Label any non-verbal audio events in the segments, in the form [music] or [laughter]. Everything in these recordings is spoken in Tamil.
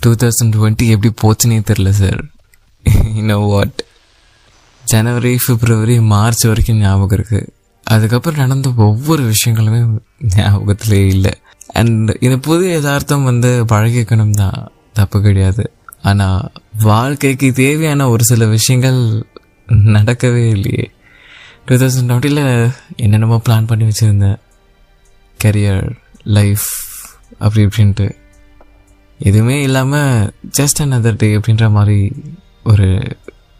டூ தௌசண்ட் டுவெண்ட்டி எப்படி போச்சுன்னே தெரில சார் இன்னோ வாட் ஜனவரி பிப்ரவரி மார்ச் வரைக்கும் ஞாபகம் இருக்குது அதுக்கப்புறம் நடந்த ஒவ்வொரு விஷயங்களுமே ஞாபகத்திலே இல்லை. அண்ட் இந்த புது யதார்த்தம் வந்து பழகிக்கணும் தான். தப்பு கிடையாது. ஆனால் வாழ்க்கைக்கு தேவையான ஒரு சில விஷயங்கள் நடக்கவே இல்லையே. டூ தௌசண்ட் டுவெண்ட்டியில் என்னென்னமோ பிளான் பண்ணி வச்சுருந்தேன். கரியர் லைஃப் அப்படி இப்படின்ட்டு. எதுவுமே இல்லாமல் ஜஸ்ட் another டே அப்படின்ற மாதிரி ஒரு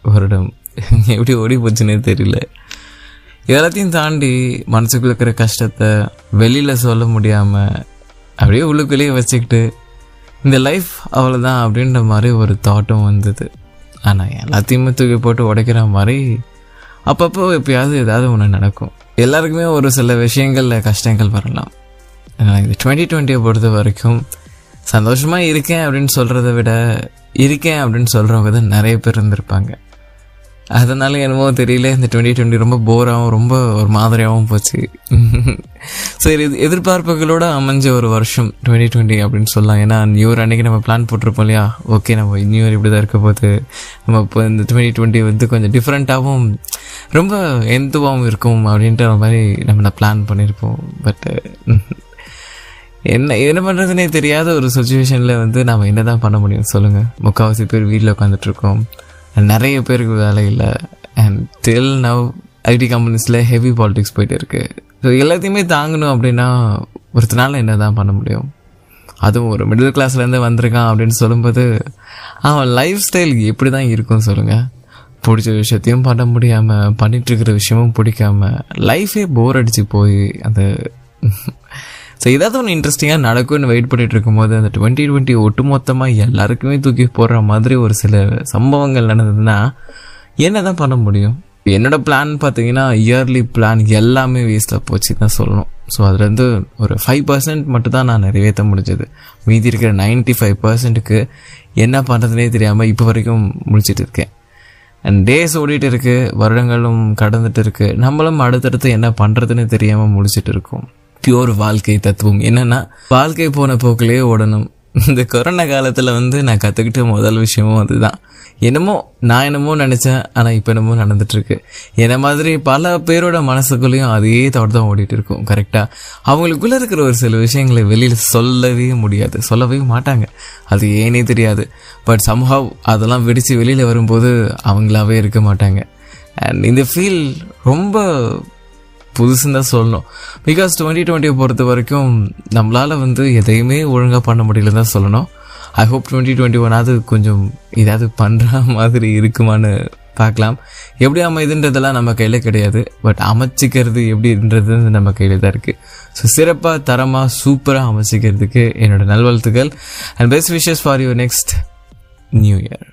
வருடம். எப்படி ஓடி போச்சுன்னே தெரியல. எல்லாத்தையும் தாண்டி மனசுக்குள்ள இருக்கிற கஷ்டத்தை வெளியில் சொல்ல முடியாமல் அப்படியே உள்ளுக்குள்ளேயே வச்சுக்கிட்டு இந்த லைஃப் அவ்வளோதான் அப்படின்ற மாதிரி ஒரு தாட்டும் வந்தது. ஆனால் எல்லாத்தையுமே தூக்கி போட்டு உடைக்கிற மாதிரி அப்பப்போ எப்பயாவது ஏதாவது ஒன்று நடக்கும். எல்லாருக்குமே ஒரு சில விஷயங்களில் கஷ்டங்கள் வரலாம். இந்த டுவெண்ட்டி டுவெண்ட்டியை பொறுத்த வரைக்கும் சந்தோஷமாக இருக்கேன் அப்படின்னு சொல்கிறத விட இருக்கேன் அப்படின்னு சொல்கிறவங்க தான் நிறைய பேர் இருந்திருப்பாங்க. அதனால என்னமோ தெரியல இந்த டுவெண்ட்டி டுவெண்ட்டி ரொம்ப போராகவும் ரொம்ப ஒரு மாதிரியாகவும் போச்சு. [laughs] சரி இது எதிர்பார்ப்புகளோட அமைஞ்ச ஒரு வருஷம் டுவெண்ட்டி டுவெண்ட்டி அப்படின்னு சொல்லலாம். ஏன்னா நியூ இயர் அன்னைக்கு நம்ம பிளான் போட்டிருப்போம் இல்லையா? ஓகே நம்ம நியூ இயர் இப்படி தான் இருக்க போது நம்ம இப்போ இந்த டுவெண்ட்டி டுவெண்ட்டி வந்து கொஞ்சம் டிஃப்ரெண்ட்டாகவும் ரொம்ப எந்துவாகவும் இருக்கும் அப்படின்ற மாதிரி நம்ம பிளான் பண்ணியிருப்போம். பட்டு என்ன என்ன பண்ணுறதுனே தெரியாத ஒரு சுச்சுவேஷனில் வந்து நம்ம என்ன தான் பண்ண முடியும் சொல்லுங்கள் முக்கால்வாசி பேர் வீட்டில் உட்காந்துட்ருக்கோம் நிறைய பேருக்கு வேலை இல்லை. அண்ட் டில் நவ் ஐடி கம்பெனிஸில் ஹெவி பாலிடிக்ஸ் போயிட்டு இருக்குது ஸோ எல்லாத்தையுமே தாங்கணும் அப்படின்னா ஒருத்தனால என்ன தான் பண்ண முடியும்? அதுவும் ஒரு மிடில் கிளாஸ்லேருந்து வந்திருக்கான் அப்படின்னு சொல்லும்போது அவன் லைஃப் ஸ்டைல் எப்படி தான் இருக்கும் சொல்லுங்கள் பிடிச்ச விஷயத்தையும் பண்ண முடியாமல் பண்ணிகிட்ருக்கிற விஷயமும் பிடிக்காம லைஃபே போர் அடித்து போய் அந்த ஸோ ஏதாவது ஒன்று இன்ட்ரெஸ்டிங்காக நடக்கும்னு வெயிட் பண்ணிட்டு இருக்கும்போது அந்த டுவெண்ட்டி டுவெண்ட்டி ஒட்டுமொத்தமாக எல்லாருக்குமே தூக்கி போடுற மாதிரி ஒரு சில சம்பவங்கள் நடந்ததுன்னா என்ன தான் பண்ண முடியும்? என்னோட பிளான் பார்த்தீங்கன்னா இயர்லி பிளான் எல்லாமே வேஸ்ட்டாக போச்சு தான் சொல்லணும். ஸோ அதுலேருந்து ஒரு ஃபைவ் பர்சன்ட் மட்டும் தான் நான் நிறைவேற்ற முடிஞ்சது. மீதி இருக்கிற நைன்ட்டி ஃபைவ் பர்சன்ட்டுக்கு என்ன பண்ணுறதுனே தெரியாமல் இப்போ வரைக்கும் முடிச்சிட்டு இருக்கேன். அண்ட் டேஸ் ஓடிட்டு இருக்கு வருடங்களும் கடந்துட்டு இருக்குது நம்மளும் அடுத்தடுத்து என்ன பண்ணுறதுன்னு தெரியாமல் முடிச்சிட்டு இருக்கோம். பியோர் வாழ்க்கை தத்துவம். என்னன்னா வாழ்க்கை போன போக்கிலே ஓடணும். இந்த கொரோனா காலத்தில் வந்து நான் கற்றுக்கிட்ட முதல் விஷயமும் அதுதான். என்னமோ நான் என்னமோ நினச்சேன் ஆனால் இப்போ என்னமோ நடந்துட்டுருக்கு. என்ன மாதிரி பல பேரோட மனசுக்குள்ளேயும் அதே தோட்டம் தான் ஓடிட்டு இருக்கும் கரெக்டாக அவங்களுக்குள்ளே இருக்கிற ஒரு சில விஷயங்களை வெளியில் சொல்லவே முடியாது. சொல்லவே மாட்டாங்க. அது ஏனே தெரியாது. பட் சம்ஹவ் அதெல்லாம் வெடித்து வெளியில் வரும்போது அவங்களாவே இருக்க மாட்டாங்க. அண்ட் இந்த ஃபீல் ரொம்ப புதுசுன்னு தான் சொல்லணும். பிகாஸ் டுவெண்ட்டி டுவெண்ட்டியை பொறுத்த வரைக்கும் நம்மளால் வந்து எதையுமே ஒழுங்காக பண்ண முடியலன்னு தான் சொல்லணும். ஐ ஹோப் டுவெண்ட்டி டுவெண்ட்டி ஒன்னாவது கொஞ்சம் ஏதாவது பண்ணுற மாதிரி இருக்குமான்னு பார்க்கலாம். எப்படி அமைதுன்றதெல்லாம் நம்ம கையில் கிடையாது. பட் அமைச்சிக்கிறது எப்படின்றது நம்ம கையில் தான் இருக்குது ஸோ சிறப்பாக தரமாக சூப்பராக அமைச்சிக்கிறதுக்கு என்னோடய நல்வாழ்த்துக்கள். And best wishes for your next new year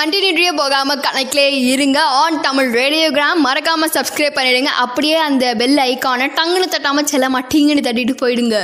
கண்டினியூட்டியே போகாம கணக்கிலே இருங்க. ஆன் தமிழ் ரேடியோகிராம் மறக்காம சப்ஸ்கிரைப் பண்ணிடுங்க. அப்படியே அந்த பெல் ஐக்கானை டங்குன்னு தட்டாம செல்ல மாட்டீங்கன்னு தட்டிட்டு போயிடுங்க.